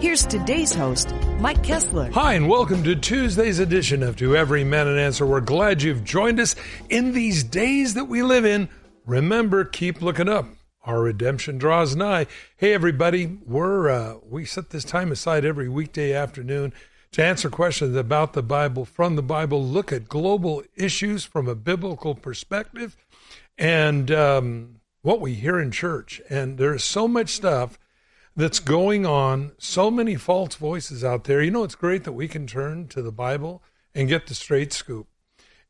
Here's today's host, Mike Kestler. Hi, and welcome to Tuesday's edition of To Every Man an Answer. We're glad you've joined us in these days that we live in. Remember, keep looking up. Our redemption draws nigh. Hey, everybody, we're uh, we set this time aside every weekday afternoon to answer questions about the Bible from the Bible. Look at global issues from a biblical perspective, and um, what we hear in church. And there's so much stuff that's going on, so many false voices out there. You know, it's great that we can turn to the Bible and get the straight scoop.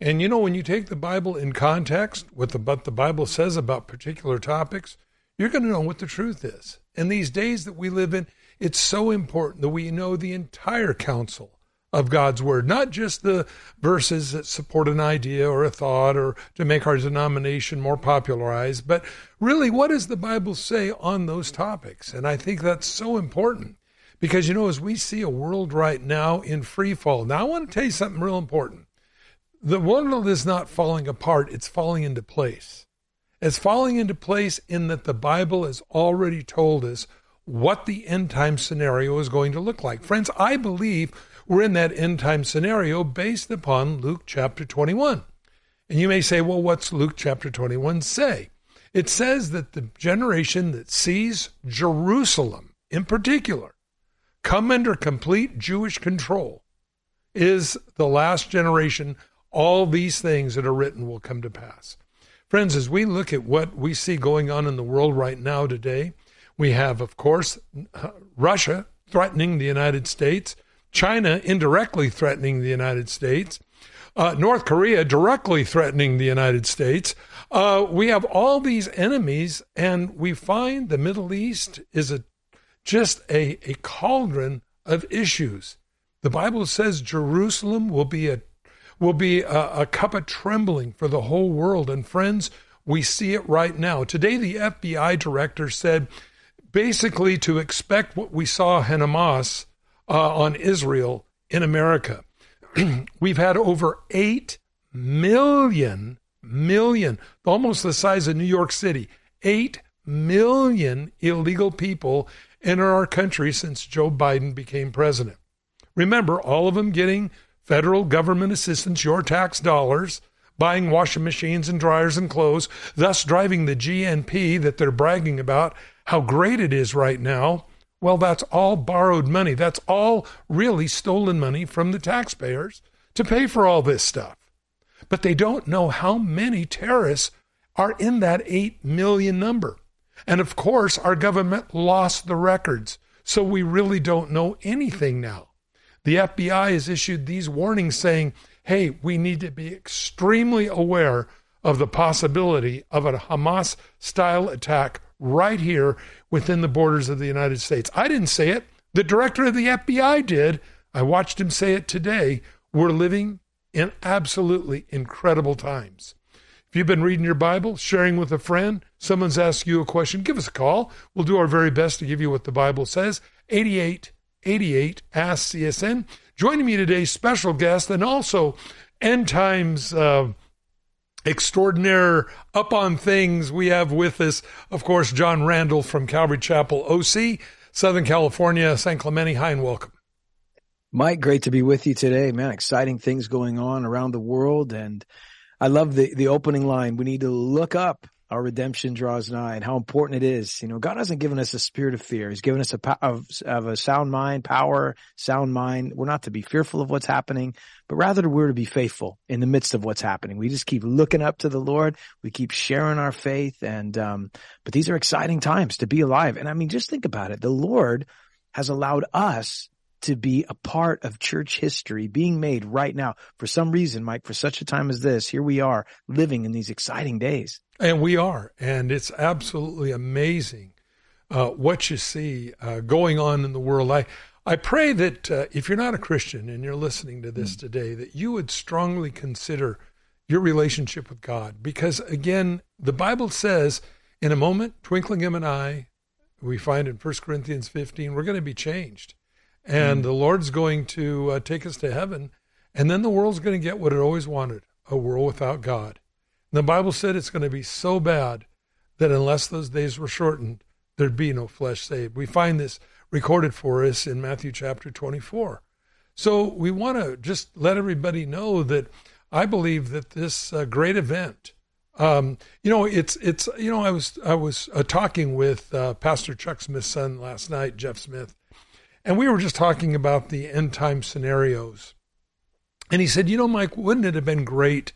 And you know, when you take the Bible in context with the, what the Bible says about particular topics, you're going to know what the truth is. In these days that we live in, it's so important that we know the entire counsel of God's word, not just the verses that support an idea or a thought or to make our denomination more popularized, but really what does the Bible say on those topics? And I think that's so important because, you know, as we see a world right now in free fall, now I want to tell you something real important. The world is not falling apart, it's falling into place. It's falling into place in that the Bible has already told us what the end time scenario is going to look like. Friends, I believe we're in that end time scenario based upon Luke chapter 21. And you may say, well, what's Luke chapter 21 say? It says that the generation that sees Jerusalem in particular come under complete Jewish control is the last generation. All these things that are written will come to pass. Friends, as we look at what we see going on in the world right now today, we have, of course, Russia threatening the United States. China indirectly threatening the United States, uh, North Korea directly threatening the United States. Uh, we have all these enemies, and we find the Middle East is a just a, a cauldron of issues. The Bible says Jerusalem will be a will be a, a cup of trembling for the whole world. And friends, we see it right now. Today, the FBI director said basically to expect what we saw in Hamas uh, on Israel in America. We've had over 8 million, million, almost the size of New York City, 8 million illegal people enter our country since Joe Biden became president. Remember, all of them getting federal government assistance, your tax dollars, buying washing machines and dryers and clothes, thus driving the GNP that they're bragging about, how great it is right now. Well, that's all borrowed money. That's all really stolen money from the taxpayers to pay for all this stuff. But they don't know how many terrorists are in that 8 million number. And of course, our government lost the records. So we really don't know anything now. The FBI has issued these warnings saying, hey, we need to be extremely aware of the possibility of a Hamas style attack right here within the borders of the United States. I didn't say it. The director of the FBI did. I watched him say it today. We're living in absolutely incredible times. If you've been reading your Bible, sharing with a friend, someone's asked you a question, give us a call. We'll do our very best to give you what the Bible says. 8888 Ask CSN. Joining me today, special guest and also end times uh, extraordinaire up on things we have with us of course john randall from calvary chapel oc southern california san clemente. Hi and welcome. Mike great to be with you today. Man exciting things going on around the world and i love the the opening line. We need to look up our redemption draws nigh and how important it is. You know, God hasn't given us a spirit of fear. He's given us a of, of a sound mind, power, sound mind. We're not to be fearful of what's happening, but rather we're to be faithful in the midst of what's happening. We just keep looking up to the Lord. We keep sharing our faith. And, um, but these are exciting times to be alive. And I mean, just think about it. The Lord has allowed us to be a part of church history being made right now. For some reason, Mike, for such a time as this, here we are living in these exciting days. And we are. And it's absolutely amazing uh, what you see uh, going on in the world. I, I pray that uh, if you're not a Christian and you're listening to this mm. today, that you would strongly consider your relationship with God. Because again, the Bible says, in a moment, twinkling of an eye, we find in 1 Corinthians 15, we're going to be changed. And mm. the Lord's going to uh, take us to heaven. And then the world's going to get what it always wanted a world without God. And the Bible said it's going to be so bad that unless those days were shortened, there'd be no flesh saved. We find this recorded for us in Matthew chapter 24. So we want to just let everybody know that I believe that this uh, great event, um, you know, it's it's you know, I was I was uh, talking with uh, Pastor Chuck Smith's son last night, Jeff Smith, and we were just talking about the end time scenarios. And he said, you know, Mike, wouldn't it have been great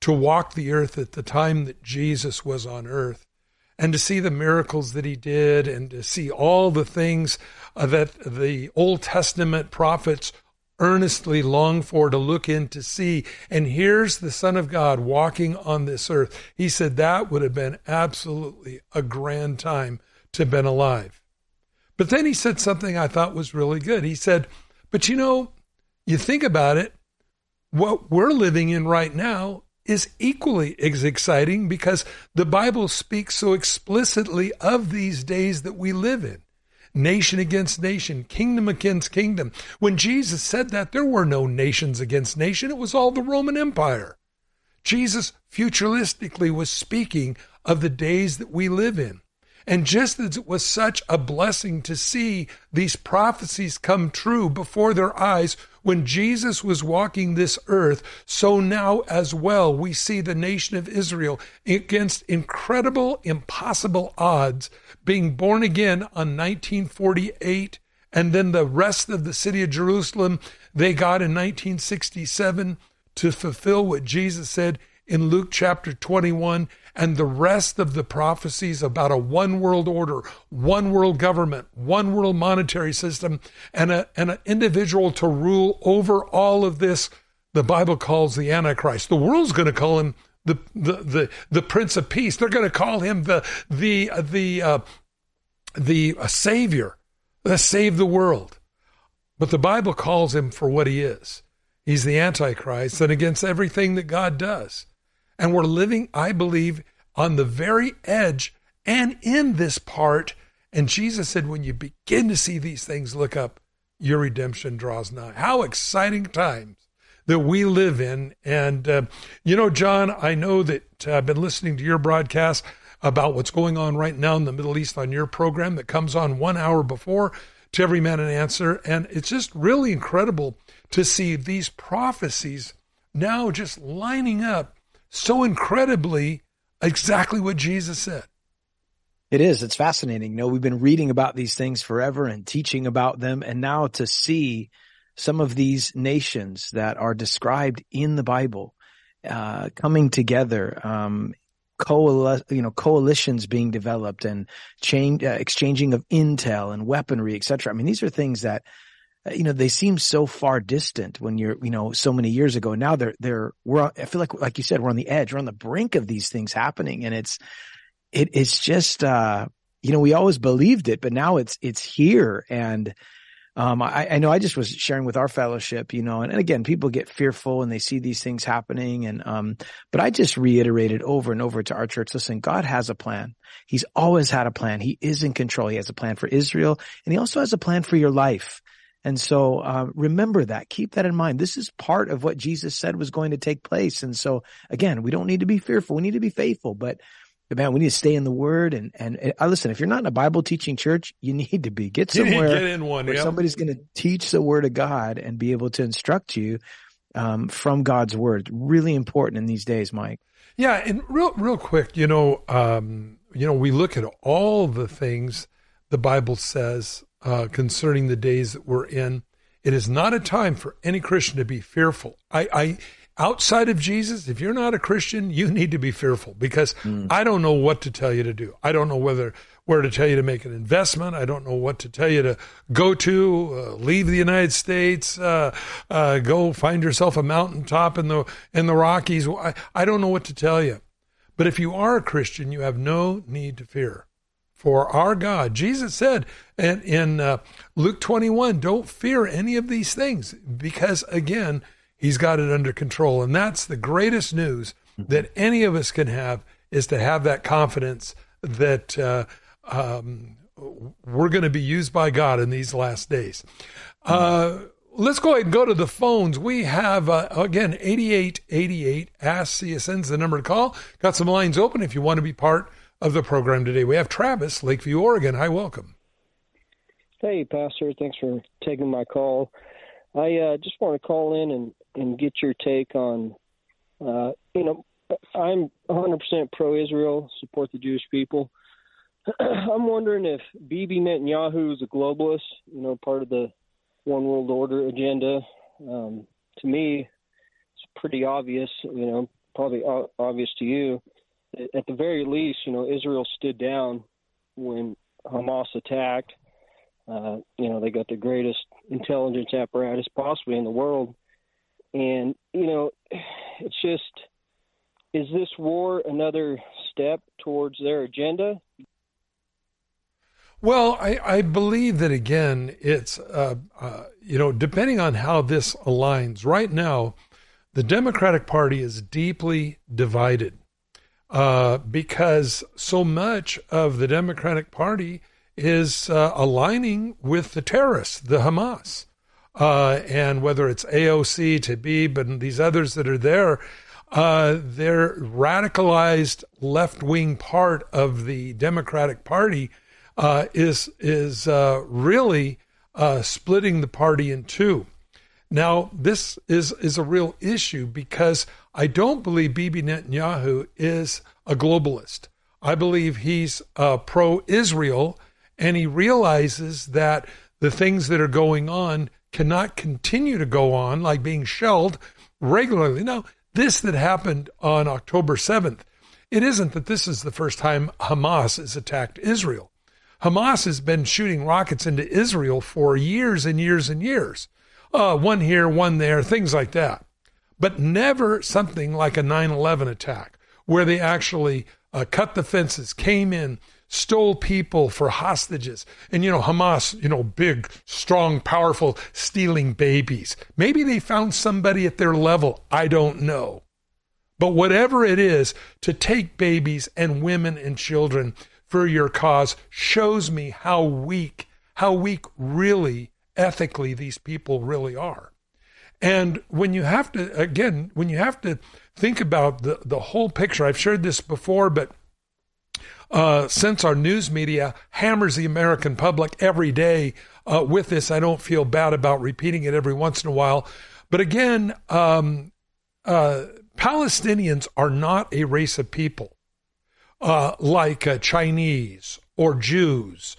to walk the earth at the time that Jesus was on earth? and to see the miracles that he did and to see all the things uh, that the Old Testament prophets earnestly long for to look in to see. And here's the Son of God walking on this earth. He said that would have been absolutely a grand time to have been alive. But then he said something I thought was really good. He said, But you know, you think about it, what we're living in right now is equally as exciting because the Bible speaks so explicitly of these days that we live in nation against nation, kingdom against kingdom. When Jesus said that, there were no nations against nation, it was all the Roman Empire. Jesus futuristically was speaking of the days that we live in. And just as it was such a blessing to see these prophecies come true before their eyes when Jesus was walking this earth, so now as well we see the nation of Israel against incredible, impossible odds being born again on 1948 and then the rest of the city of Jerusalem they got in 1967 to fulfill what Jesus said in Luke chapter 21 and the rest of the prophecies about a one world order, one world government, one world monetary system, and, a, and an individual to rule over all of this, the Bible calls the Antichrist. The world's going to call him the, the, the, the Prince of Peace. They're going to call him the, the, the, uh, the uh, Savior, the save the world. But the Bible calls him for what he is. He's the Antichrist and against everything that God does. And we're living, I believe, on the very edge and in this part. And Jesus said, when you begin to see these things, look up, your redemption draws nigh. How exciting times that we live in. And, uh, you know, John, I know that uh, I've been listening to your broadcast about what's going on right now in the Middle East on your program that comes on one hour before to Every Man an Answer. And it's just really incredible to see these prophecies now just lining up so incredibly exactly what Jesus said. It is. It's fascinating. You know, we've been reading about these things forever and teaching about them. And now to see some of these nations that are described in the Bible, uh, coming together, um, you know, coalitions being developed and change, uh, exchanging of intel and weaponry, etc. I mean, these are things that you know, they seem so far distant when you're, you know, so many years ago. Now they're, they're, we're, I feel like, like you said, we're on the edge, we're on the brink of these things happening. And it's, it, it's just, uh, you know, we always believed it, but now it's, it's here. And, um, I, I know I just was sharing with our fellowship, you know, and, and again, people get fearful and they see these things happening. And, um, but I just reiterated over and over to our church, listen, God has a plan. He's always had a plan. He is in control. He has a plan for Israel and he also has a plan for your life. And so uh, remember that. Keep that in mind. This is part of what Jesus said was going to take place. And so again, we don't need to be fearful. We need to be faithful, but man, we need to stay in the word. And, and, and uh, listen, if you're not in a Bible teaching church, you need to be. Get somewhere get in one, where somebody's going to teach the word of God and be able to instruct you um, from God's word. Really important in these days, Mike. Yeah, and real, real quick, you know, um, you know, we look at all the things the Bible says uh, concerning the days that we're in. It is not a time for any Christian to be fearful. I, I outside of Jesus, if you're not a Christian, you need to be fearful because mm. I don't know what to tell you to do. I don't know whether where to tell you to make an investment. I don't know what to tell you to go to, uh, leave the United States, uh, uh, go find yourself a mountaintop in the in the Rockies. I, I don't know what to tell you. But if you are a Christian, you have no need to fear for our God. Jesus said in, in uh, Luke 21, don't fear any of these things because, again, He's got it under control. And that's the greatest news that any of us can have is to have that confidence that uh, um, we're going to be used by God in these last days. Uh, let's go ahead and go to the phones. We have, uh, again, 8888 Ask CSN's the number to call. Got some lines open if you want to be part of the program today. We have Travis, Lakeview, Oregon. Hi, welcome. Hey, Pastor. Thanks for taking my call. I uh, just want to call in and, and get your take on, uh, you know, I'm 100% pro Israel, support the Jewish people. I'm wondering if Bibi Netanyahu is a globalist, you know, part of the one world order agenda. Um, to me, it's pretty obvious, you know, probably obvious to you. At the very least, you know, Israel stood down when Hamas attacked. Uh, you know, they got the greatest intelligence apparatus possibly in the world. And, you know, it's just, is this war another step towards their agenda? Well, I, I believe that again, it's, uh, uh, you know, depending on how this aligns. Right now, the Democratic Party is deeply divided uh, because so much of the Democratic Party is uh, aligning with the terrorists, the Hamas. Uh, and whether it's AOC, Tlaib, and these others that are there, uh, their radicalized left wing part of the Democratic Party uh, is is uh, really uh, splitting the party in two. Now, this is is a real issue because I don't believe Bibi Netanyahu is a globalist. I believe he's uh, pro-Israel, and he realizes that the things that are going on cannot continue to go on, like being shelled regularly. Now, this that happened on October 7th, it isn't that this is the first time Hamas has attacked Israel. Hamas has been shooting rockets into Israel for years and years and years. Uh, one here, one there, things like that. But never something like a 9 11 attack where they actually uh, cut the fences, came in, stole people for hostages. And, you know, Hamas, you know, big, strong, powerful, stealing babies. Maybe they found somebody at their level. I don't know. But whatever it is, to take babies and women and children for your cause shows me how weak, how weak really ethically these people really are. And when you have to, again, when you have to think about the, the whole picture, I've shared this before, but uh, since our news media hammers the American public every day uh, with this, I don't feel bad about repeating it every once in a while. But again, um, uh, Palestinians are not a race of people uh, like uh, Chinese or Jews.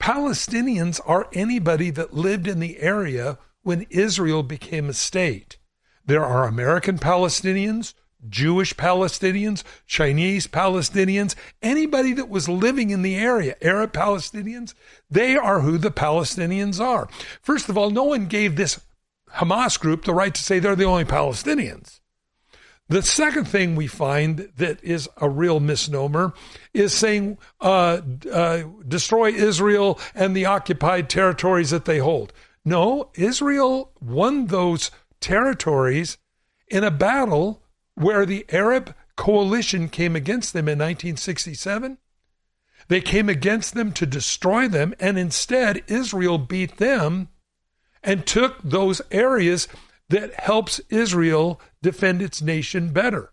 Palestinians are anybody that lived in the area when Israel became a state. There are American Palestinians, Jewish Palestinians, Chinese Palestinians, anybody that was living in the area, Arab Palestinians, they are who the Palestinians are. First of all, no one gave this Hamas group the right to say they're the only Palestinians. The second thing we find that is a real misnomer is saying uh, uh, destroy Israel and the occupied territories that they hold. No, Israel won those territories in a battle where the Arab coalition came against them in 1967. They came against them to destroy them, and instead, Israel beat them and took those areas that helps Israel defend its nation better.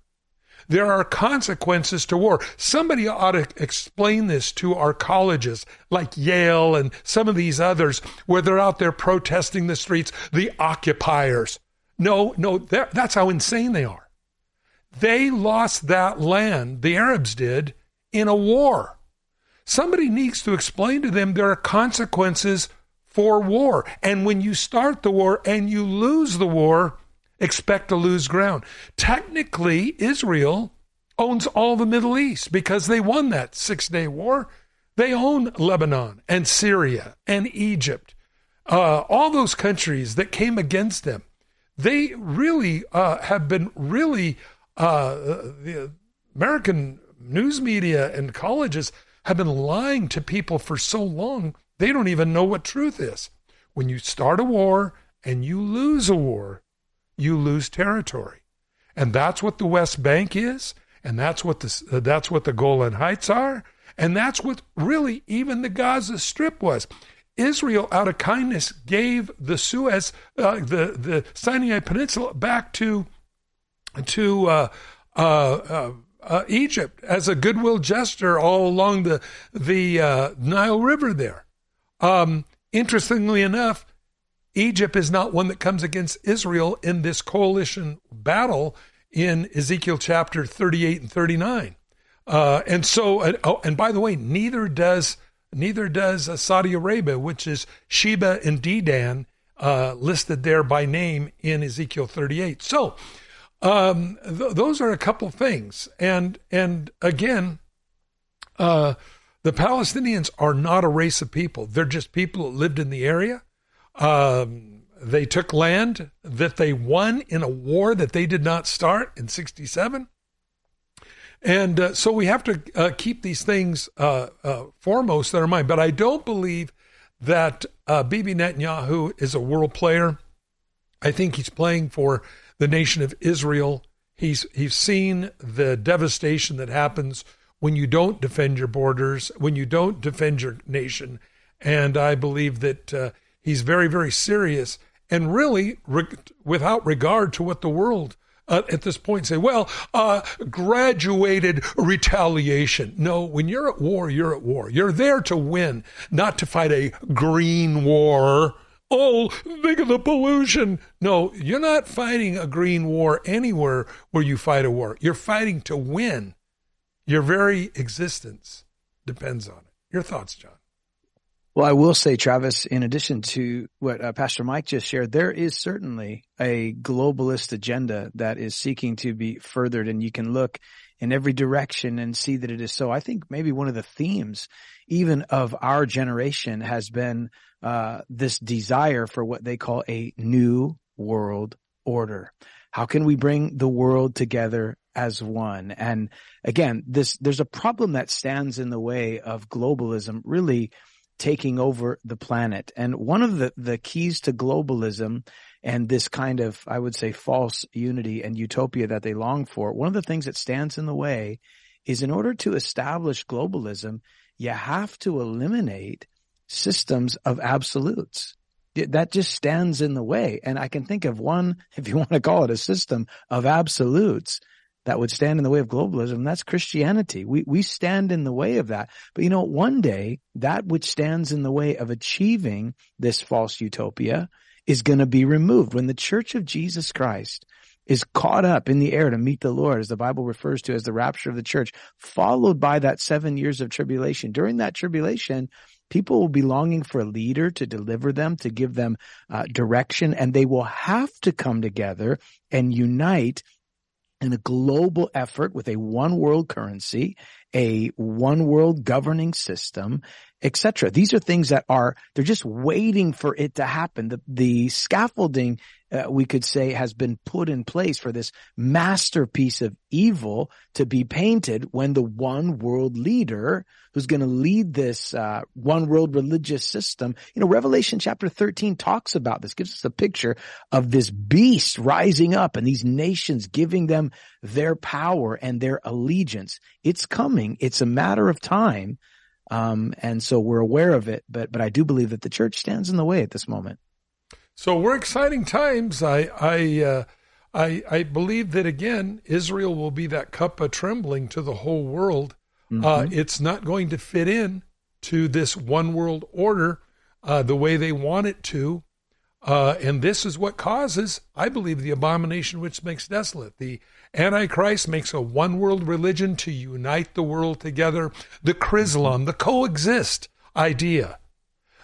There are consequences to war. Somebody ought to explain this to our colleges like Yale and some of these others where they're out there protesting the streets, the occupiers. No, no, that's how insane they are. They lost that land, the Arabs did, in a war. Somebody needs to explain to them there are consequences for war. And when you start the war and you lose the war, expect to lose ground. Technically, Israel owns all the Middle East because they won that six day war. They own Lebanon and Syria and Egypt, uh, all those countries that came against them. They really uh, have been really, uh, the American news media and colleges have been lying to people for so long they don't even know what truth is. When you start a war and you lose a war, you lose territory. And that's what the West Bank is, and that's what the uh, that's what the Golan Heights are, and that's what really even the Gaza Strip was. Israel, out of kindness, gave the Suez, uh, the the Sinai Peninsula, back to to uh, uh, uh, uh Egypt as a goodwill gesture all along the the Nile River. There, um, interestingly enough, Egypt is not one that comes against Israel in this coalition battle in Ezekiel chapter 38 and 39. Uh, and so, uh, oh, and by the way, neither does neither does uh, Saudi Arabia, which is Sheba and Dedan, uh, listed there by name in Ezekiel 38. So, um, th- those are a couple things, and and again, uh, the Palestinians are not a race of people; they're just people that lived in the area. Um, they took land that they won in a war that they did not start in 67. And uh, so we have to uh, keep these things uh, uh foremost in our mind. But I don't believe that uh, Bibi Netanyahu is a world player. I think he's playing for the nation of Israel. He's he's seen the devastation that happens when you don't defend your borders, when you don't defend your nation, and I believe that uh, He's very, very serious and really re- without regard to what the world uh, at this point say, well, uh, graduated retaliation. No, when you're at war, you're at war. You're there to win, not to fight a green war. Oh, think of the pollution. No, you're not fighting a green war anywhere where you fight a war. You're fighting to win. Your very existence depends on it. Your thoughts, John? Well, I will say, Travis, in addition to what uh, Pastor Mike just shared, there is certainly a globalist agenda that is seeking to be furthered, and you can look in every direction and see that it is so. I think maybe one of the themes, even of our generation, has been uh, this desire for what they call a new world order. How can we bring the world together as one? And again, this there's a problem that stands in the way of globalism, really taking over the planet. And one of the, the keys to globalism and this kind of, I would say, false unity and utopia that they long for, one of the things that stands in the way is in order to establish globalism, you have to eliminate systems of absolutes. That just stands in the way. And I can think of one, if you want to call it a system of absolutes that would stand in the way of globalism. That's Christianity. We, we stand in the way of that. But you know, one day that which stands in the way of achieving this false utopia is going to be removed. When the church of Jesus Christ is caught up in the air to meet the Lord, as the Bible refers to as the rapture of the church, followed by that seven years of tribulation. During that tribulation, people will be longing for a leader to deliver them, to give them uh, direction, and they will have to come together and unite in a global effort with a one world currency, a one world governing system, etc. These are things that are, they're just waiting for it to happen. The, the scaffolding, uh, we could say, has been put in place for this masterpiece of evil to be painted when the one world leader who's going to lead this uh, one world religious system, you know, Revelation chapter 13 talks about this, gives us a picture of this beast rising up and these nations giving them their power and their allegiance. It's coming. It's a matter of time um, and so we're aware of it, but but I do believe that the church stands in the way at this moment. So we're exciting times. I I uh, I, I believe that again, Israel will be that cup of trembling to the whole world. Uh, mm-hmm. Uh, it's not going to fit in to this one world order uh, the way they want it to. Uh, and this is what causes, I believe, the abomination which makes desolate. The Antichrist makes a one world religion to unite the world together. The Chrislam, the coexist idea,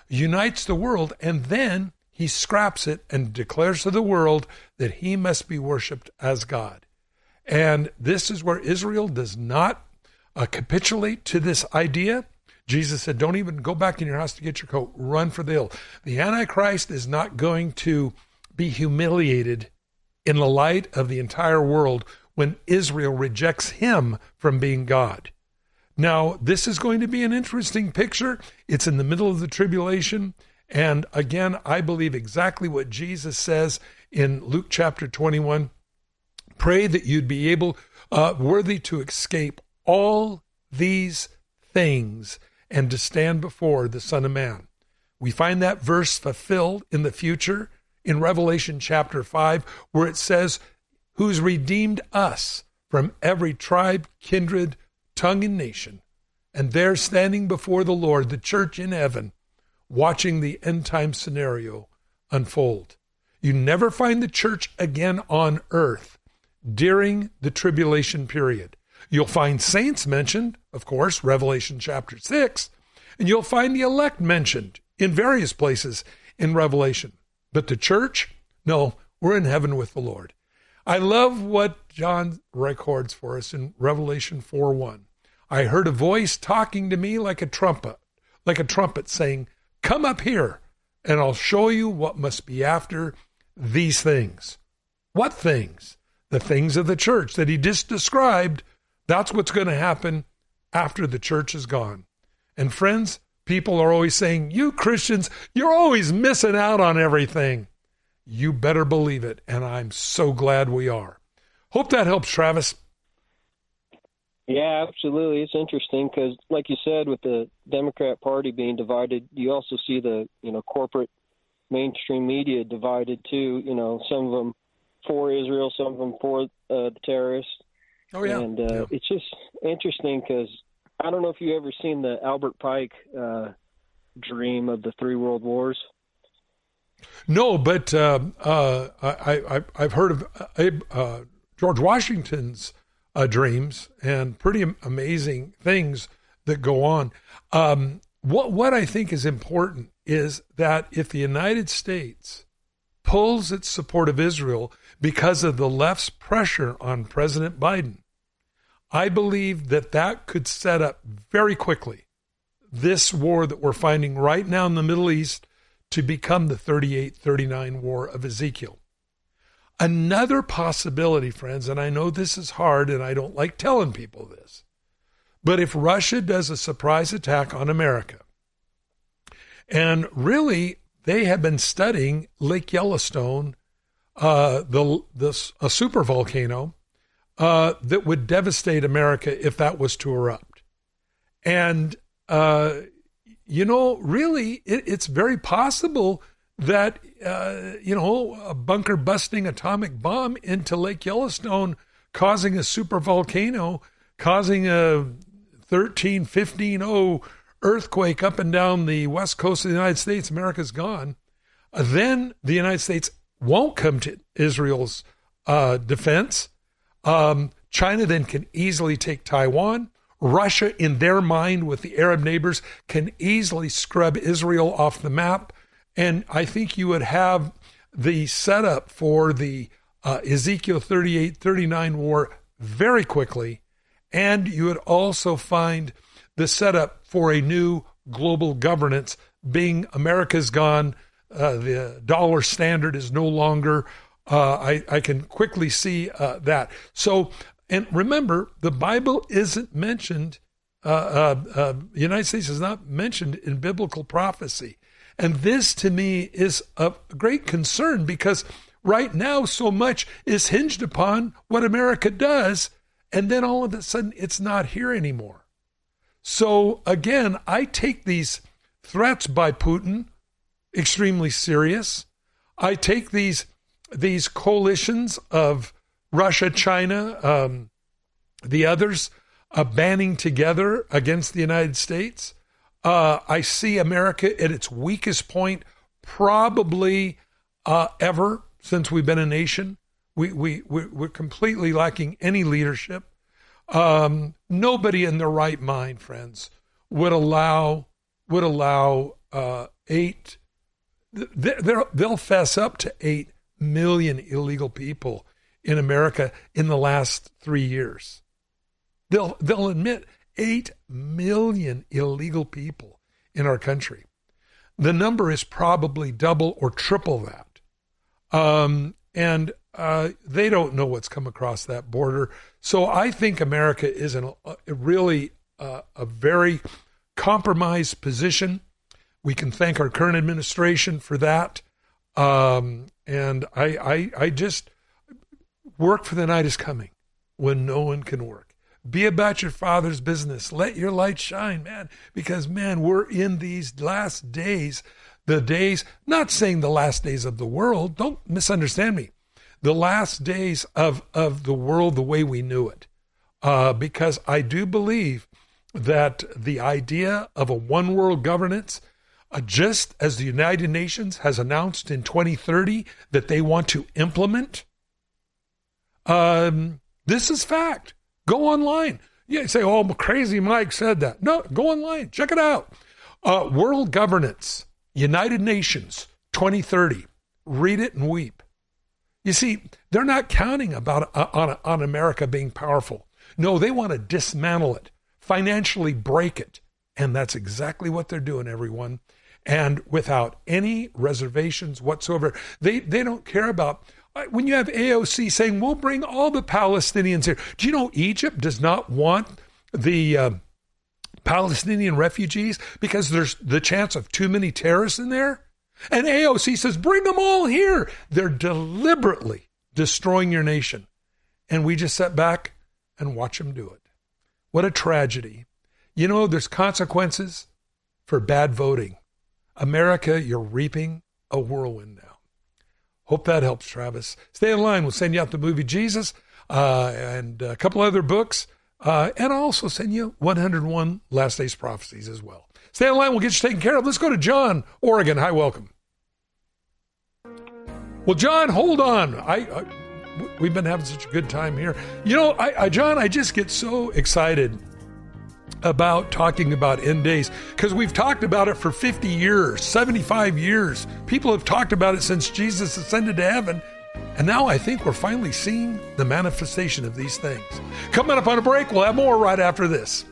unites the world, and then he scraps it and declares to the world that he must be worshiped as God. And this is where Israel does not uh, capitulate to this idea. Jesus said, Don't even go back in your house to get your coat. Run for the hill. The Antichrist is not going to be humiliated in the light of the entire world when Israel rejects him from being God. Now, this is going to be an interesting picture. It's in the middle of the tribulation. And again, I believe exactly what Jesus says in Luke chapter 21. Pray that you'd be able, uh, worthy to escape all these things and to stand before the Son of Man. We find that verse fulfilled in the future in Revelation chapter 5, where it says, Who's redeemed us from every tribe, kindred, tongue, and nation. And there, standing before the Lord, the church in heaven, watching the end time scenario unfold. You never find the church again on earth during the tribulation period. You'll find saints mentioned, of course, Revelation chapter 6, and you'll find the elect mentioned in various places in Revelation. But the church, no, we're in heaven with the Lord. I love what John records for us in Revelation 4 1. I heard a voice talking to me like a trumpet, like a trumpet saying, Come up here, and I'll show you what must be after these things. What things? The things of the church that he just described. That's what's going to happen after the church is gone. And friends, people are always saying, You Christians, you're always missing out on everything. You better believe it. And I'm so glad we are. Hope that helps, Travis. Yeah, absolutely. It's interesting because, like you said, with the Democrat Party being divided, you also see the you know corporate mainstream media divided too. You know, some of them for Israel, some of them for uh, the terrorists. Oh yeah, and uh, yeah. it's just interesting because I don't know if you ever seen the Albert Pike uh, dream of the three world wars. No, but uh, uh, I, I, have heard of uh, uh, George Washington's uh, dreams and pretty amazing things that go on. Um, what what I think is important is that if the United States pulls its support of Israel because of the left's pressure on President Biden, I believe that that could set up very quickly this war that we're finding right now in the Middle East to become the 38 39 war of Ezekiel. Another possibility, friends, and I know this is hard and I don't like telling people this, but if Russia does a surprise attack on America, and really they have been studying Lake Yellowstone, uh, the this a super volcano uh, that would devastate America if that was to erupt, and uh, you know, really, it, it's very possible that, uh, you know, a bunker busting atomic bomb into Lake Yellowstone, causing a super volcano, causing a 13, 15, earthquake up and down the west coast of the United States, America's gone. Uh, then the United States won't come to Israel's uh, defense. Um, China then can easily take Taiwan. Russia, in their mind, with the Arab neighbors, can easily scrub Israel off the map. And I think you would have the setup for the uh, Ezekiel 38 39 war very quickly. And you would also find the setup for a new global governance, being America's gone, uh, the dollar standard is no longer. Uh, I, I, can quickly see uh, that. So and remember, the Bible isn't mentioned, uh, uh, uh, the United States is not mentioned in biblical prophecy. And this to me is a great concern because right now so much is hinged upon what America does. And then all of a sudden it's not here anymore. So again, I take these threats by Putin extremely serious. I take these these coalitions of Russia, China, um, the others uh, banding together against the United States. Uh, I see America at its weakest point, probably uh, ever since we've been a nation. We, we, we're completely lacking any leadership. Um, nobody in their right mind, friends, would allow would allow uh, eight. They'll fess up to eight million illegal people in America in the last three years. They'll, they'll admit 8 million illegal people in our country. The number is probably double or triple that. Um, and uh, they don't know what's come across that border. So I think America is in a, a really uh, a very compromised position. We can thank our current administration for that. Um, and I, I, I just work for the night is coming when no one can work. Be about your father's business. Let your light shine, man, because, man, we're in these last days, the days, not saying the last days of the world, don't misunderstand me, the last days of, of the world the way we knew it. Uh, because I do believe that the idea of a one world governance, uh, just as the United Nations has announced in 2030 that they want to implement, um, this is fact. Go online. Yeah, say, oh, crazy Mike said that. No, go online. Check it out. Uh, world governance, United Nations 2030. Read it and weep. You see, they're not counting about uh, on, on America being powerful. No, they want to dismantle it financially break it. And that's exactly what they're doing, everyone. And without any reservations whatsoever. They, they don't care about when you have AOC saying, we'll bring all the Palestinians here. Do you know Egypt does not want the uh, Palestinian refugees because there's the chance of too many terrorists in there? And AOC says, bring them all here. They're deliberately destroying your nation. And we just sit back and watch them do it. What a tragedy. You know, there's consequences for bad voting. America, you're reaping a whirlwind now. Hope that helps, Travis. Stay in line. We'll send you out the movie Jesus uh, and a couple other books. Uh, and I'll also send you 101 Last Days Prophecies as well. Stay in line. We'll get you taken care of. Let's go to John, Oregon. Hi, welcome. Well, John, hold on. I, I we've been having such a good time here. You know, I, I John, I just get so excited about talking about end days because we've talked about it for 50 years, 75 years. People have talked about it since Jesus ascended to heaven. And now I think we're finally seeing the manifestation of these things. Coming up on a break, we'll have more right after this.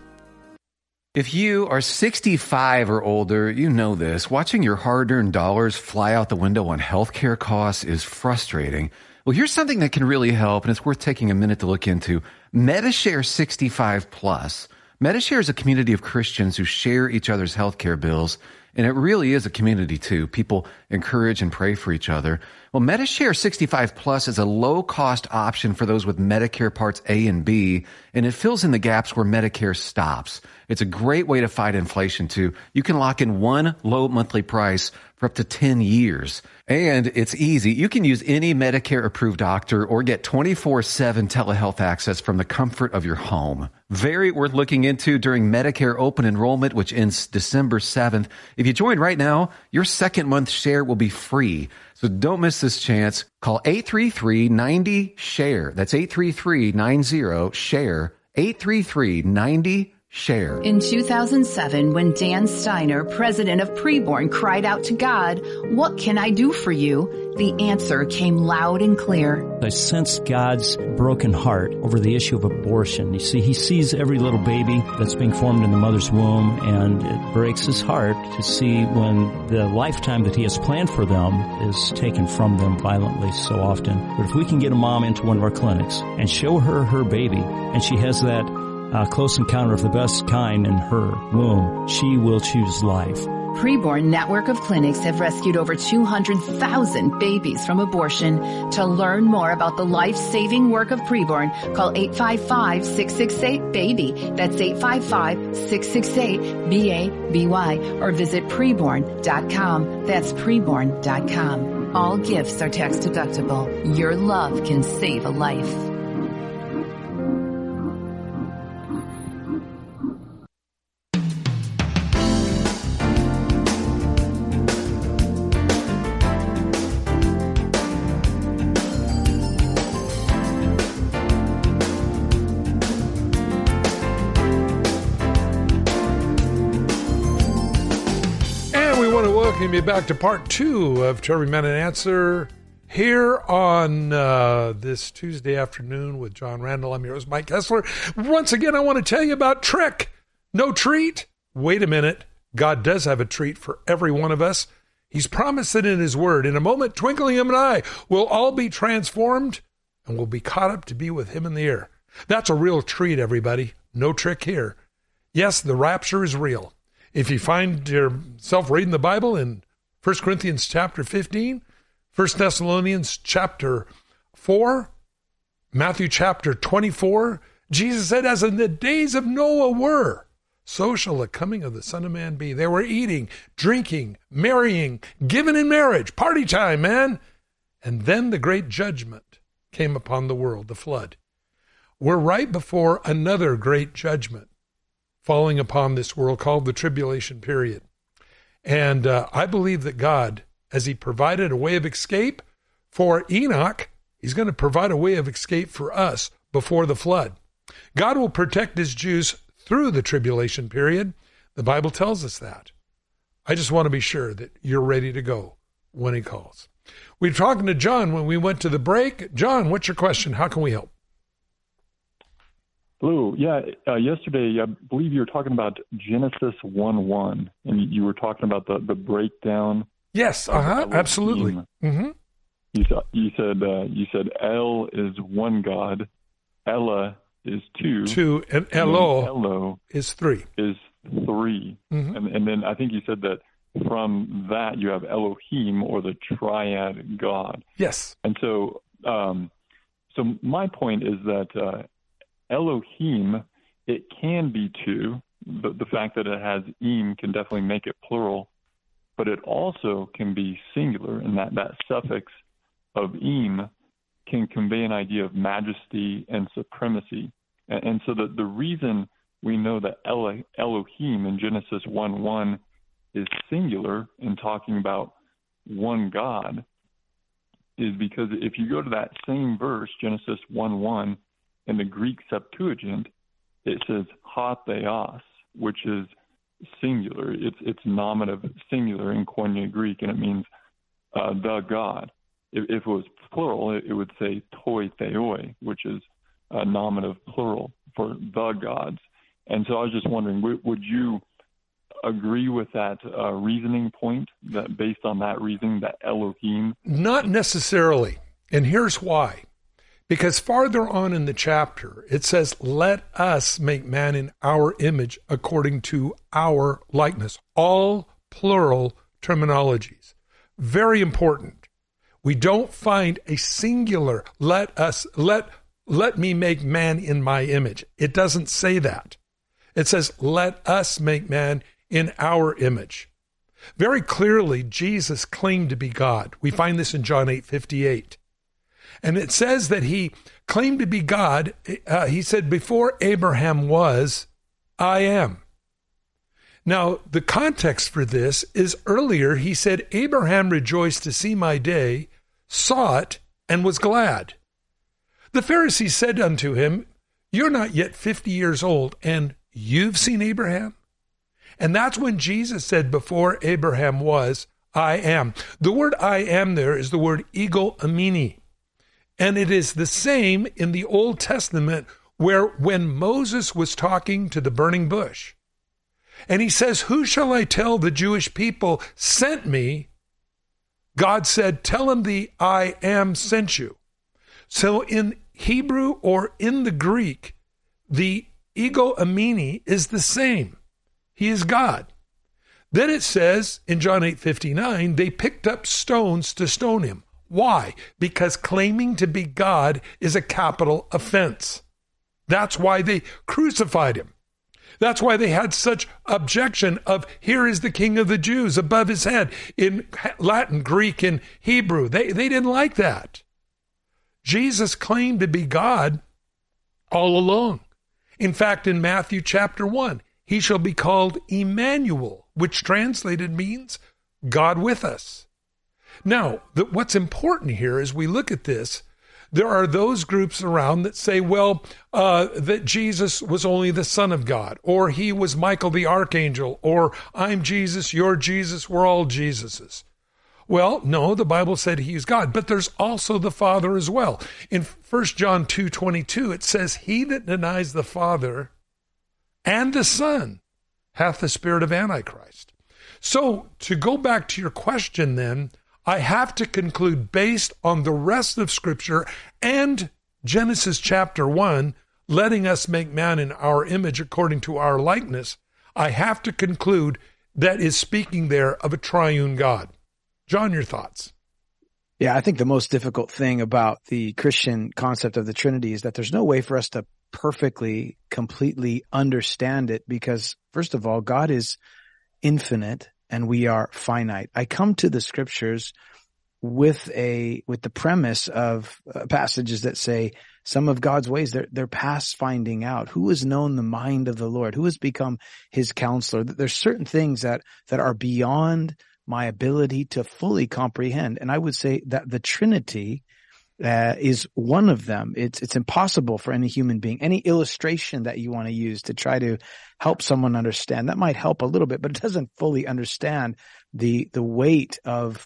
If you are 65 or older, you know this. Watching your hard earned dollars fly out the window on healthcare costs is frustrating. Well, here's something that can really help, and it's worth taking a minute to look into. Medi-Share 65 Plus. Medi-Share is a community of Christians who share each other's healthcare bills, and it really is a community too. People encourage and pray for each other. Well, Medi-Share 65 Plus is a low cost option for those with Medicare Parts A and B, and it fills in the gaps where Medicare stops. It's a great way to fight inflation too. You can lock in one low monthly price for up to 10 years. And it's easy. You can use any Medicare approved doctor or get 24 7 telehealth access from the comfort of your home. Very worth looking into during Medicare open enrollment, which ends December 7th. If you join right now, your second month share will be free. So don't miss this chance. Call 833 90 SHARE. That's 833 90 SHARE. 833 90 share. In 2007, when Dan Steiner, president of Preborn, cried out to God, What can I do for you? The answer came loud and clear. I sense God's broken heart over the issue of abortion. You see, he sees every little baby that's being formed in the mother's womb, and it breaks his heart to see when the lifetime that he has planned for them is taken from them violently so often. But if we can get a mom into one of our clinics and show her her baby, and she has that a close encounter of the best kind in her womb, she will choose life. Preborn network of clinics have rescued over 200,000 babies from abortion. To learn more about the life-saving work of Preborn, call 855-668-BABY. That's 855-668-B-A-B-Y or visit preborn.com. That's preborn.com. All gifts are tax deductible. Your love can save a life. Welcome you back to part two of To Every Man an Answer here on uh, this Tuesday afternoon with John Randall. I'm your host, Mike Kestler. Once again, I want to tell you about Trick. No treat? Wait a minute. God does have a treat for every one of us. He's promised it in His Word. In a moment, twinkling of an eye, we'll all be transformed and we'll be caught up to be with Him in the air. That's a real treat, everybody. No trick here. Yes, the rapture is real. If you find yourself reading the Bible in 1 Corinthians chapter 15, First Thessalonians chapter 4, Matthew chapter 24, Jesus said, As in the days of Noah were, so shall the coming of the Son of Man be. They were eating, drinking, marrying, giving in marriage, party time, man. And then the great judgment came upon the world, the flood. We're right before another great judgment falling upon this world called the tribulation period. And uh, I believe that God, as He provided a way of escape for Enoch, He's going to provide a way of escape for us before the flood. God will protect His Jews through the tribulation period. The Bible tells us that. I just want to be sure that you're ready to go when He calls. We were talking to John when we went to the break. John, what's your question? How can we help? Hello. Yeah, uh, yesterday I believe you were talking about Genesis one one, and you were talking about the the breakdown. Yes. Uh huh. Absolutely. Mm-hmm. You said you said uh, you said El is one God, Ella is two, two, and Elo, Elo is three. Is 3 Mhm. and and then I think you said that from that you have Elohim or the triad God. Yes. And so, um, so my point is that uh, Elohim, it can be two. The, the fact that it has im can definitely make it plural, but it also can be singular, and that that suffix of im can convey an idea of majesty and supremacy. And, and so the the reason we know that Elo, Elohim in Genesis one one is singular in talking about one God is because if you go to that same verse, Genesis 1 1, in the Greek Septuagint, it says ha theos, which is singular. It's it's nominative singular in Koine Greek, and it means uh, the God. If, if it was plural, it, it would say toi theoi, which is nominative plural for the gods. And so I was just wondering, would, would you agree with that uh, reasoning point that based on that reasoning that Elohim Not necessarily. And here's why. Because farther on in the chapter, it says, Let us make man in our image according to our likeness. All plural terminologies. Very important. We don't find a singular, let us, let, let me make man in my image. It doesn't say that. It says, Let us make man in our image. Very clearly, Jesus claimed to be God. We find this in John 8 58. And it says that he claimed to be God. Uh, he said, Before Abraham was, I am. Now, the context for this is earlier, he said, Abraham rejoiced to see my day, saw it, and was glad. The Pharisees said unto him, You're not yet 50 years old, and you've seen Abraham? And that's when Jesus said, Before Abraham was, I am. The word I am there is the word ego eimi. And it is the same in the Old Testament where when Moses was talking to the burning bush, and he says, Who shall I tell the Jewish people sent me? God said, Tell them the I am sent you. So in Hebrew or in the Greek, the ego eimi is the same. He is God. Then it says in John 8 59, they picked up stones to stone him. Why? Because claiming to be God is a capital offense. That's why they crucified him. That's why they had such objection of here is the king of the Jews above his head in Latin, Greek, and Hebrew. They, they didn't like that. Jesus claimed to be God all along. In fact, in Matthew chapter 1, he shall be called Emmanuel, which translated means God with us. Now, the, what's important here as we look at this, there are those groups around that say, well, uh, that Jesus was only the Son of God, or he was Michael the Archangel, or I'm Jesus, you're Jesus, we're all Jesuses. Well, no, the Bible said he's God, but there's also the Father as well. In 1 John 2 22, it says, He that denies the Father and the Son hath the spirit of Antichrist. So, to go back to your question, then, I have to conclude based on the rest of Scripture and Genesis chapter 1, letting us make man in our image according to our likeness. I have to conclude that is speaking there of a triune God. John, your thoughts? Yeah, I think the most difficult thing about the Christian concept of the Trinity is that there's no way for us to perfectly, completely understand it because first of all, God is infinite and we are finite. I come to the scriptures with a, with the premise of uh, passages that say some of God's ways, they're, they're past finding out. Who has known the mind of the Lord? Who has become his counselor? There's certain things that, that are beyond my ability to fully comprehend. And I would say that the Trinity uh, is one of them. It's it's impossible for any human being. Any illustration that you want to use to try to help someone understand that might help a little bit, but it doesn't fully understand the the weight of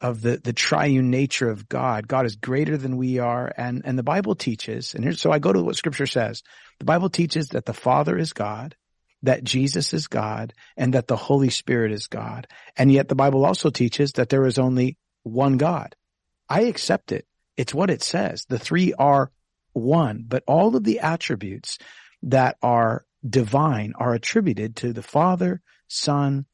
of the the triune nature of God. God is greater than we are, and and the Bible teaches. And here, so I go to what Scripture says. The Bible teaches that the Father is God, that Jesus is God, and that the Holy Spirit is God. And yet the Bible also teaches that there is only one God. I accept it. It's what it says. The three are one, but all of the attributes that are divine are attributed to the Father, Son,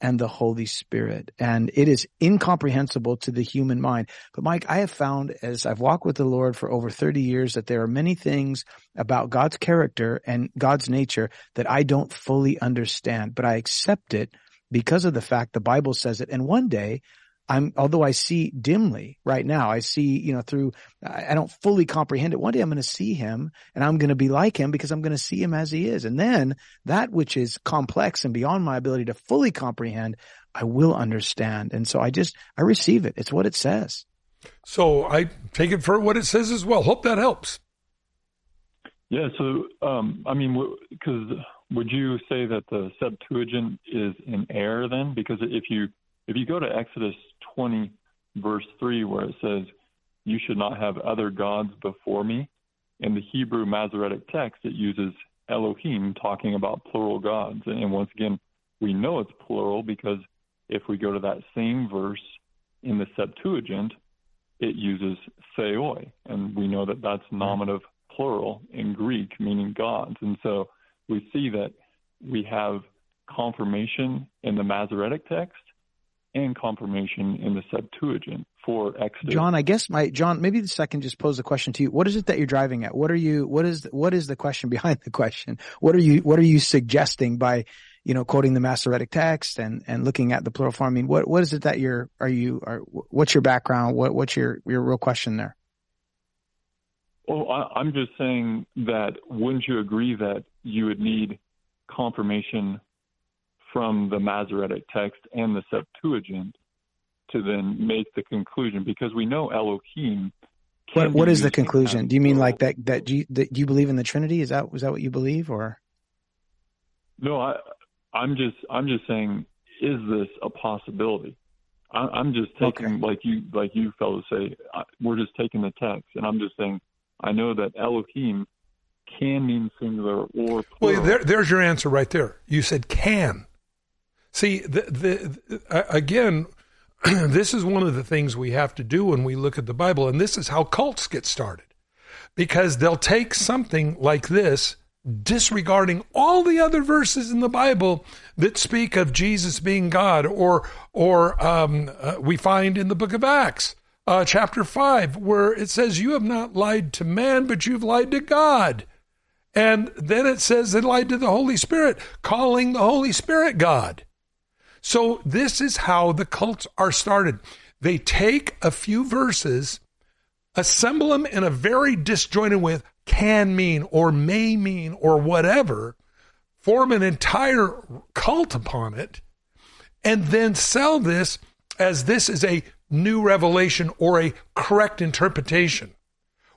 and the Holy Spirit. And it is incomprehensible to the human mind. But Mike, I have found as I've walked with the Lord for over 30 years that there are many things about God's character and God's nature that I don't fully understand, but I accept it because of the fact the Bible says it. And one day I'm, although I see dimly right now, I see, you know, through, I don't fully comprehend it. One day I'm going to see him and I'm going to be like him because I'm going to see him as he is. And then that which is complex and beyond my ability to fully comprehend, I will understand. And so I just, I receive it. It's what it says. So I take it for what it says as well. Hope that helps. Yeah. So, um, I mean, because would you say that the Septuagint is in error then? Because if you, if you go to Exodus 20, verse 3, where it says, You should not have other gods before me, in the Hebrew Masoretic text, it uses Elohim, talking about plural gods. And once again, we know it's plural because if we go to that same verse in the Septuagint, it uses theoi, and we know that that's mm-hmm. nominative plural in Greek, meaning gods. And so we see that we have confirmation in the Masoretic text and confirmation in the Septuagint for Exodus. John, I guess my John, maybe the second just pose a question to you. What is it that you're driving at? What are you? What is what is the question behind the question? What are you What are you suggesting by you know quoting the Masoretic text and and looking at the plural form? I mean, what what is it that you're are you are what's your background? What what's your your real question there? Well, I, I'm just saying that wouldn't you agree that you would need confirmation from the Masoretic text and the Septuagint to then make the conclusion because we know Elohim. What what is the conclusion? Do you mean like that that you that you believe in the Trinity? Is that was that what you believe or? No, I I'm just I'm just saying is this a possibility? I, am just taking okay. like you like you fellows say I, we're just taking the text and I'm just saying I know that Elohim can mean singular or plural. Well, there, there's your answer right there. You said can. See, the, the, again, this is one of the things we have to do when we look at the Bible, and this is how cults get started. Because they'll take something like this, disregarding all the other verses in the Bible that speak of Jesus being God, or or um, uh, we find in the book of Acts, uh, chapter five, where it says, "You have not lied to man, but you've lied to God." And then it says they lied to the Holy Spirit, calling the Holy Spirit God. So this is how the cults are started. They take a few verses, assemble them in a very disjointed way, can mean or may mean or whatever, form an entire cult upon it, and then sell this as this is a new revelation or a correct interpretation,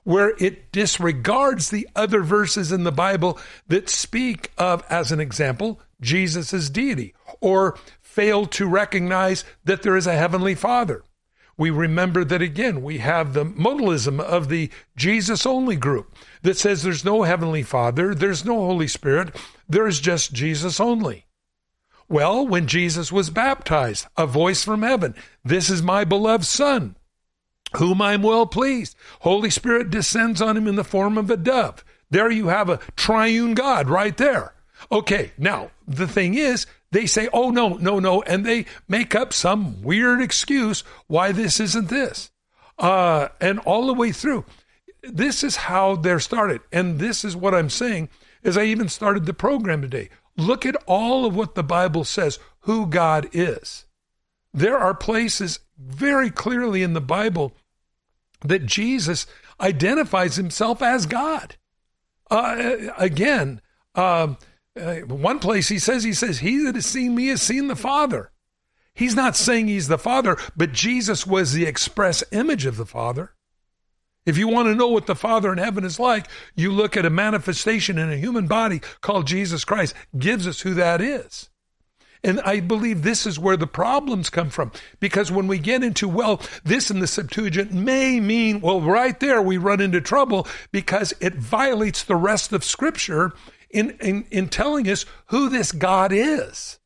where it disregards the other verses in the Bible that speak of, as an example, Jesus' deity, or fail to recognize that there is a heavenly Father. We remember that again, we have the modalism of the Jesus only group that says there's no heavenly Father, there's no Holy Spirit, there's just Jesus only. Well, when Jesus was baptized, a voice from heaven, This is my beloved Son, whom I'm well pleased. Holy Spirit descends on him in the form of a dove. There you have a triune God right there. Okay, now the thing is, they say, oh, no, no, no, and they make up some weird excuse why this isn't this. uh, and all the way through. This is how they're started. And this is what I'm saying as I even started the program today. Look at all of what the Bible says who God is. There are places very clearly in the Bible that Jesus identifies himself as God. Uh, again, um, uh, one place he says, he says, he that has seen me has seen the Father. He's not saying he's the Father, but Jesus was the express image of the Father. If you want to know what the Father in heaven is like, you look at a manifestation in a human body called Jesus Christ, gives us who that is. And I believe this is where the problems come from. Because when we get into, well, this in the Septuagint may mean, well, right there we run into trouble because it violates the rest of Scripture in, in, in telling us who this God is.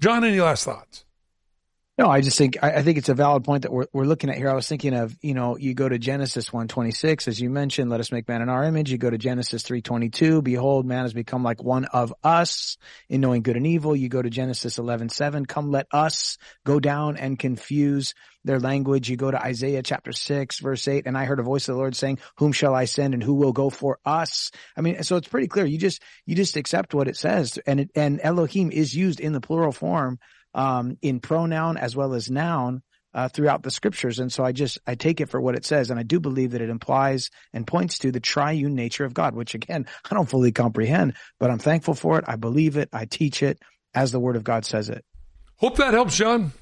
John, any last thoughts? No, I just think I, think it's a valid point that we're we're looking at here. I was thinking of you know you go to Genesis one twenty six as you mentioned, let us make man in our image. You go to Genesis three twenty two, behold, man has become like one of us in knowing good and evil. You go to Genesis eleven seven, come let us go down and confuse their language. You go to Isaiah chapter six verse eight, and I heard a voice of the Lord saying, "Whom shall I send, and who will go for us?" I mean, so it's pretty clear. You just you just accept what it says, and it, and Elohim is used in the plural form um, in pronoun as well as noun uh, throughout the scriptures. And so I just, I take it for what it says. And I do believe that it implies and points to the triune nature of God, which again, I don't fully comprehend, but I'm thankful for it. I believe it. I teach it as the word of God says it. Hope that helps, John.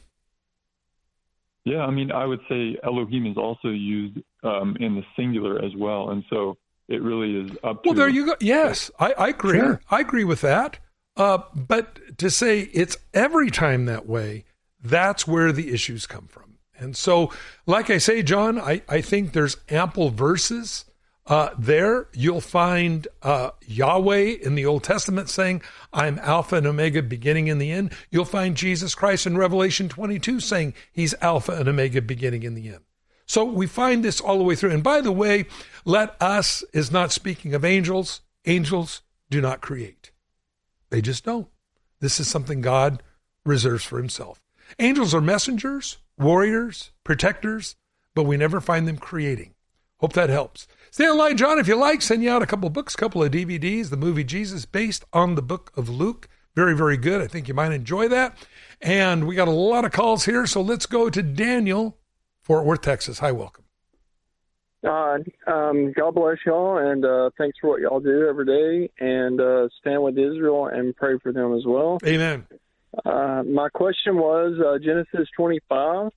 Yeah, I mean, I would say Elohim is also used um, in the singular as well. And so it really is up to. Well, there you go. Yes, I, I agree. Sure. I agree with that. Uh, but to say it's every time that way, that's where the issues come from. And so, like I say, John, I, I think there's ample verses uh, there. You'll find uh, Yahweh in the Old Testament saying, I'm Alpha and Omega, beginning and the end. You'll find Jesus Christ in Revelation 22 saying he's Alpha and Omega, beginning and the end. So we find this all the way through. And by the way, let us is not speaking of angels. Angels do not create. They just don't. This is something God reserves for himself. Angels are messengers, warriors, protectors, but we never find them creating. Hope that helps. Stay online, John. If you like, send you out a couple books, couple of DVDs. The movie Jesus, based on the book of Luke. Very, very good. I think you might enjoy that. And we got a lot of calls here, so let's go to Daniel, Fort Worth, Texas. Hi, welcome. Uh, um, God bless y'all, and uh, thanks for what y'all do every day. And uh, stand with Israel and pray for them as well. Amen. Uh, my question was uh, Genesis 25,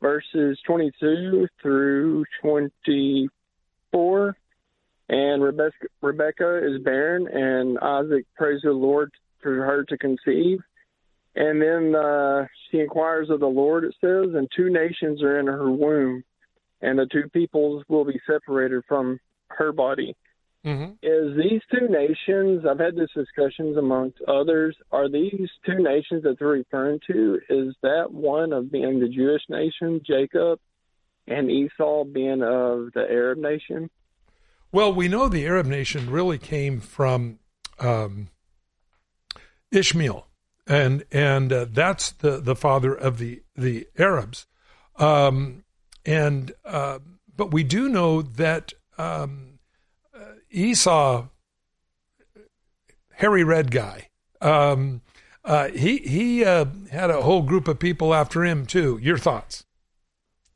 verses 22 through 24. And Rebecca, Rebecca is barren, and Isaac prays the Lord for her to conceive. And then uh, she inquires of the Lord, it says, and two nations are in her womb and the two peoples will be separated from her body. Mm-hmm. Is these two nations? I've had this discussions amongst others. Are these two nations that they're referring to? Is that one of being the Jewish nation, Jacob, and Esau being of the Arab nation? Well, we know the Arab nation really came from um, Ishmael, and and uh, that's the the father of the the Arabs. Um, and uh, but we do know that um, uh, Esau, hairy red guy, um, uh, he he uh, had a whole group of people after him too. Your thoughts?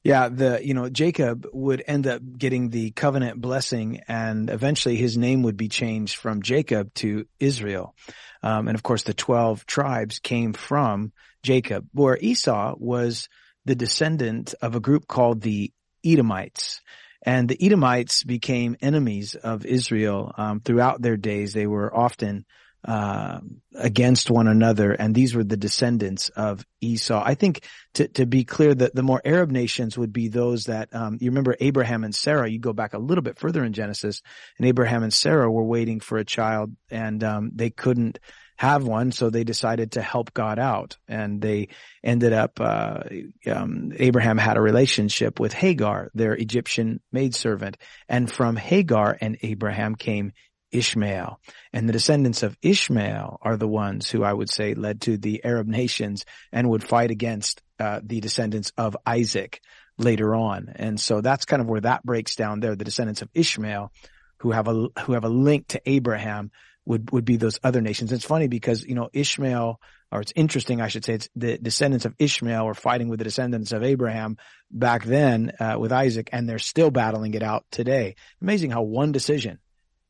Yeah, the you know Jacob would end up getting the covenant blessing, and eventually his name would be changed from Jacob to Israel, um, and of course the twelve tribes came from Jacob, where Esau was the descendant of a group called the Edomites. And the Edomites became enemies of Israel um, throughout their days. They were often uh, against one another, and these were the descendants of Esau. I think to to be clear, that the more Arab nations would be those that um, you remember Abraham and Sarah. You go back a little bit further in Genesis, and Abraham and Sarah were waiting for a child, and um, they couldn't have one, so they decided to help God out, and they ended up. Uh, um, Abraham had a relationship with Hagar, their Egyptian maidservant, and from Hagar and Abraham came Ishmael. And the descendants of Ishmael are the ones who I would say led to the Arab nations and would fight against uh, the descendants of Isaac. later on. And so that's kind of where that breaks down there. The descendants of Ishmael who have a, who have a link to Abraham would, would be those other nations. It's funny because, you know, Ishmael, or it's interesting, I should say, it's the descendants of Ishmael were fighting with the descendants of Abraham back then, uh, with Isaac, and they're still battling it out today. Amazing how one decision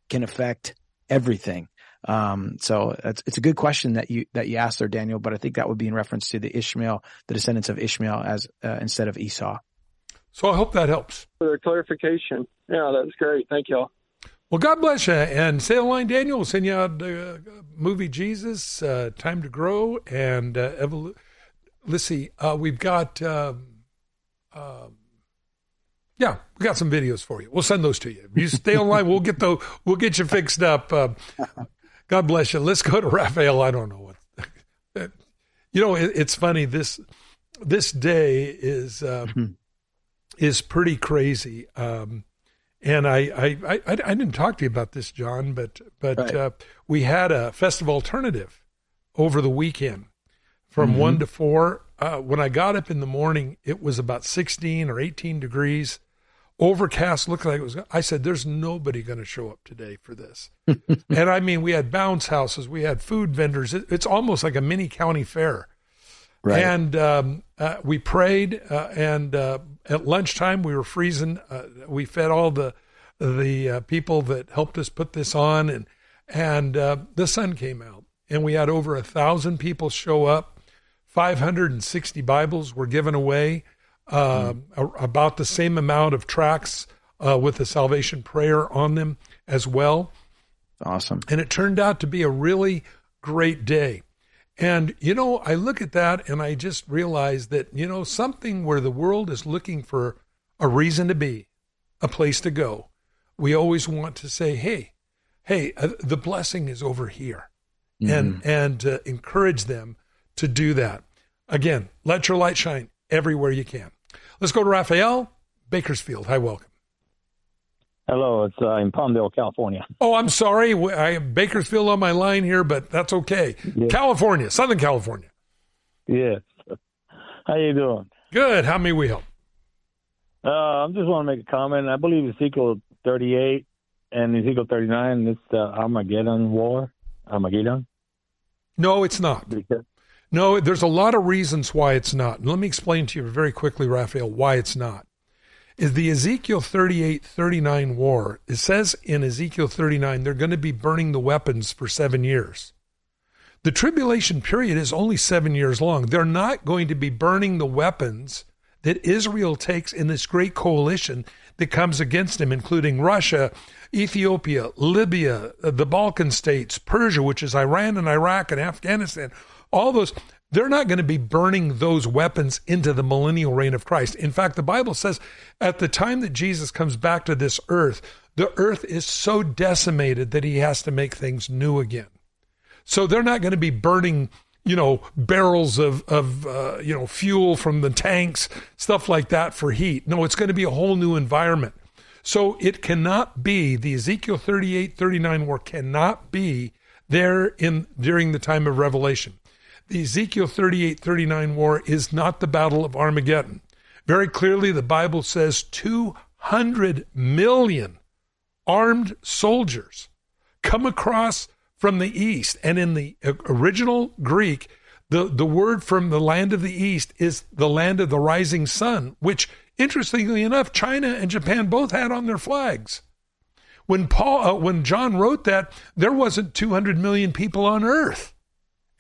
can affect everything. Um, so it's, it's a good question that you, that you asked there, Daniel, but I think that would be in reference to the Ishmael, the descendants of Ishmael as, uh, instead of Esau. So I hope that helps. For the clarification. Yeah, that's great. Thank y'all. Well, God bless you. And Sail Line Daniel will send you out the uh, movie Jesus, uh, Time to Grow, and uh, Let's see. Uh, we've got, um, um, yeah, we got some videos for you. We'll send those to you. You stay online. We'll get the we'll get you fixed up. Uh, God bless you. Let's go to Raphael. I don't know what. you know, it, it's funny. This this day is um, is pretty crazy. Um, and I, I, I, I, didn't talk to you about this, John, but but right. uh, we had a festival alternative over the weekend from mm-hmm. one to four. Uh, when I got up in the morning, it was about sixteen or eighteen degrees, overcast. Looked like it was. I said, "There's nobody going to show up today for this." and I mean, we had bounce houses, we had food vendors. It, it's almost like a mini county fair. Right. And um, uh, we prayed, uh, and uh, at lunchtime we were freezing. Uh, we fed all the the uh, people that helped us put this on, and and uh, the sun came out, and we had over a thousand people show up. Five hundred and sixty Bibles were given away. Mm. About the same amount of tracts with the salvation prayer on them as well. Awesome. And it turned out to be a really great day. And, you know, I look at that and I just realize that, you know, something where the world is looking for a reason to be, a place to go. We always want to say, hey, hey, uh, the blessing is over here. Mm-hmm. And, and uh, encourage them to do that. Again, let your light shine everywhere you can. Let's go to Raphael Bakersfield. Hi, welcome. Hello, it's uh, in Palmdale, California. Oh, I'm sorry. I have Bakersfield on my line here, but that's okay. California, Southern California. Yes. How you doing? Good. How may we help? Uh, I just want to make a comment. I believe Ezekiel 38 and Ezekiel 39 is the Armageddon war. Armageddon. No, it's not. No, there's a lot of reasons why it's not. And let me explain to you very quickly, Raphael, why it's not is the Ezekiel 38 39 war. It says in Ezekiel 39 they're going to be burning the weapons for seven years. The tribulation period is only seven years long. They're not going to be burning the weapons that Israel takes in this great coalition that comes against him, including Russia, Ethiopia, Libya, the Balkan states, Persia, which is Iran and Iraq and Afghanistan. All those, they're not going to be burning those weapons into the millennial reign of Christ. In fact, the Bible says at the time that Jesus comes back to this earth, the earth is so decimated that he has to make things new again. So they're not going to be burning, you know, barrels of, of uh, you know, fuel from the tanks, stuff like that for heat. No, it's going to be a whole new environment. So it cannot be, the Ezekiel 38, 39 war cannot be there in during the time of Revelation the Ezekiel 38 39 war is not the Battle of Armageddon. Very clearly, the Bible says 200 million armed soldiers come across from the east. And in the original Greek, the, the word from the land of the east is the land of the rising sun, which, interestingly enough, China and Japan both had on their flags. When Paul, uh, when John wrote that, there wasn't 200 million people on earth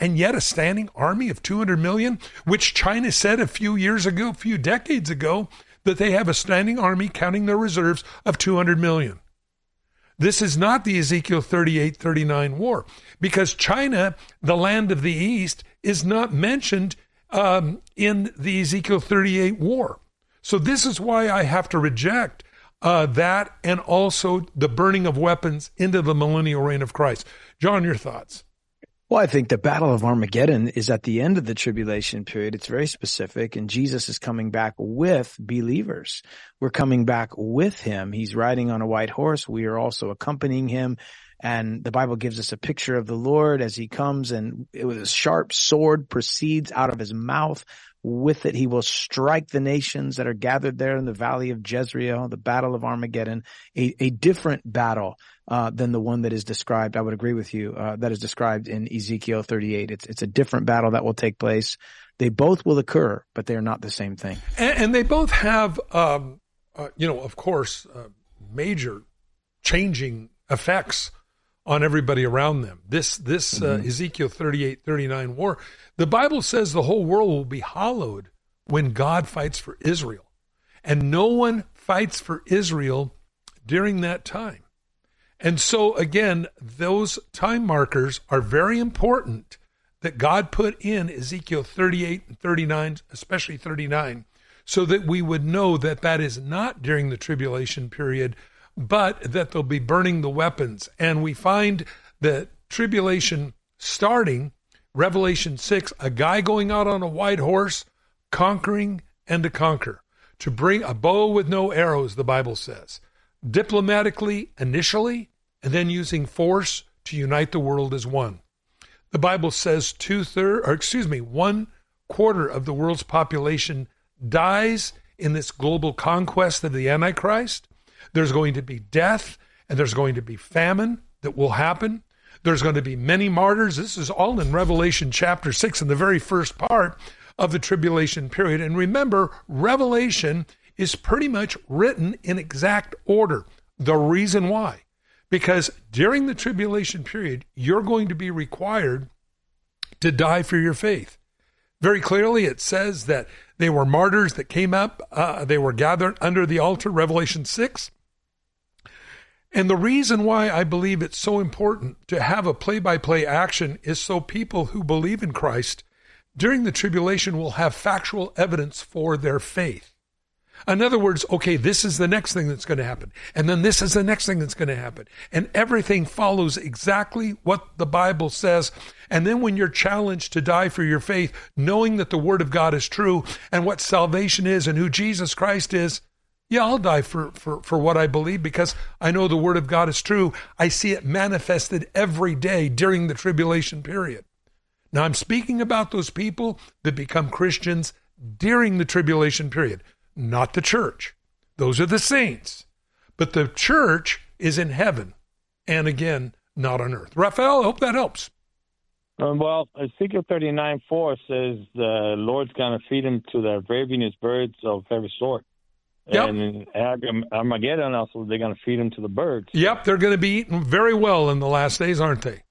and yet a standing army of 200 million, which China said a few years ago, a few decades ago, that they have a standing army counting their reserves of 200 million. This is not the Ezekiel 38 39 war because China, the land of the East, is not mentioned um, in the Ezekiel 38 war. So, this is why I have to reject uh, that and also the burning of weapons into the millennial reign of Christ. John, your thoughts? Well, I think the Battle of Armageddon is at the end of the tribulation period. It's very specific and Jesus is coming back with believers. We're coming back with him. He's riding on a white horse. We are also accompanying him And the Bible gives us a picture of the Lord as he comes and with a sharp sword proceeds out of his mouth. With it, he will strike the nations that are gathered there in the valley of Jezreel, the battle of Armageddon, a, a different battle, uh, than the one that is described. I would agree with you, uh, that is described in Ezekiel 38. It's, it's a different battle that will take place. They both will occur, but they are not the same thing. And, and they both have, um, uh, you know, of course, uh, major changing effects on everybody around them. This this uh, mm-hmm. Ezekiel 38 39 war, the Bible says the whole world will be hallowed when God fights for Israel. And no one fights for Israel during that time. And so again, those time markers are very important that God put in Ezekiel 38 and 39, especially 39, so that we would know that that is not during the tribulation period, but that they'll be burning the weapons. And we find the tribulation starting, Revelation 6, a guy going out on a white horse, conquering and to conquer, to bring a bow with no arrows, the Bible says, diplomatically initially, and then using force to unite the world as one. The Bible says two thirds, or excuse me, one quarter of the world's population dies in this global conquest of the Antichrist. There's going to be death and there's going to be famine that will happen. There's going to be many martyrs. This is all in Revelation chapter 6 in the very first part of the tribulation period. And remember, Revelation is pretty much written in exact order. The reason why? Because during the tribulation period, you're going to be required to die for your faith. Very clearly, it says that they were martyrs that came up, uh, they were gathered under the altar, Revelation 6. And the reason why I believe it's so important to have a play by play action is so people who believe in Christ during the tribulation will have factual evidence for their faith. In other words, okay, this is the next thing that's going to happen. And then this is the next thing that's going to happen. And everything follows exactly what the Bible says. And then when you're challenged to die for your faith, knowing that the Word of God is true and what salvation is and who Jesus Christ is, yeah, I'll die for, for, for what I believe because I know the word of God is true. I see it manifested every day during the tribulation period. Now, I'm speaking about those people that become Christians during the tribulation period, not the church. Those are the saints. But the church is in heaven and again, not on earth. Raphael, I hope that helps. Um, well, Ezekiel 39 4 says the Lord's going to feed them to the ravenous birds of every sort. Yep. And Armageddon also, they're going to feed them to the birds. Yep, they're going to be eaten very well in the last days, aren't they?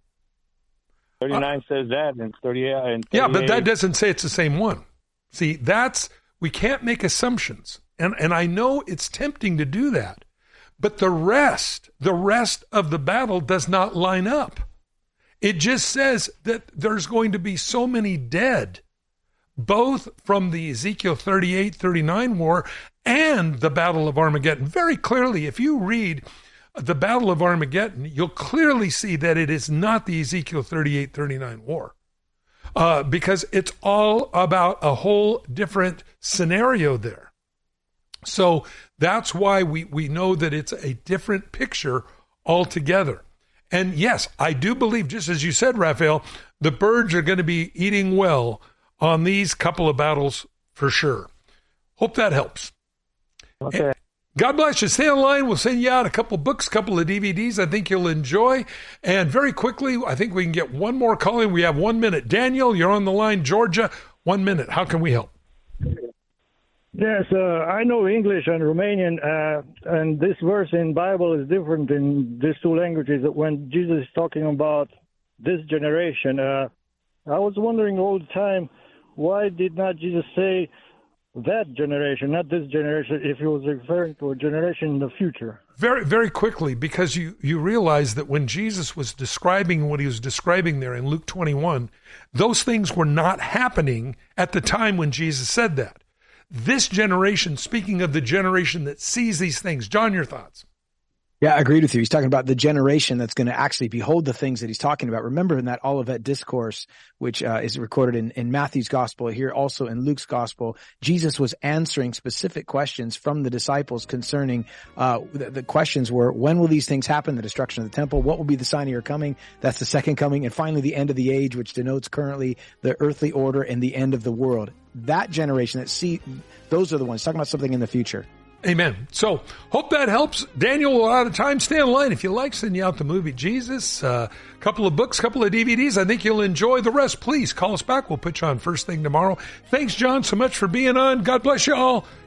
39 uh, says that, and 38. And yeah, but that doesn't say it's the same one. See, that's, we can't make assumptions. And, and I know it's tempting to do that. But the rest, the rest of the battle does not line up. It just says that there's going to be so many dead both from the Ezekiel 38 39 war and the Battle of Armageddon. Very clearly, if you read the Battle of Armageddon, you'll clearly see that it is not the Ezekiel 38 39 war. Uh, because it's all about a whole different scenario there. So that's why we, we know that it's a different picture altogether. And yes, I do believe, just as you said, Raphael, the birds are going to be eating well on these couple of battles for sure. Hope that helps. Okay. God bless you. Stay online. We'll send you out a couple books, a couple of DVDs I think you'll enjoy. And very quickly, I think we can get one more call in. We have one minute. Daniel, you're on the line, Georgia. One minute. How can we help? Yes, uh, I know English and Romanian, uh, and this verse in Bible is different in these two languages. When Jesus is talking about this generation, uh, I was wondering all the time why did not Jesus say that generation, not this generation, if he was referring to a generation in the future? Very, very quickly, because you, you realize that when Jesus was describing what he was describing there in Luke 21, those things were not happening at the time when Jesus said that. This generation, speaking of the generation that sees these things, John, your thoughts? Yeah, I agreed with you. He's talking about the generation that's going to actually behold the things that he's talking about. Remember in that Olivet discourse, which uh, is recorded in, in Matthew's gospel, here also in Luke's gospel, Jesus was answering specific questions from the disciples concerning, uh, the, the, questions were, when will these things happen? The destruction of the temple. What will be the sign of your coming? That's the second coming. And finally, the end of the age, which denotes currently the earthly order and the end of the world. That generation that see, those are the ones talking about something in the future. Amen. So hope that helps. Daniel, we're out of time. Stay in line. If you like, send you out the movie Jesus, a uh, couple of books, couple of DVDs. I think you'll enjoy the rest. Please call us back. We'll put you on first thing tomorrow. Thanks, John, so much for being on. God bless you all.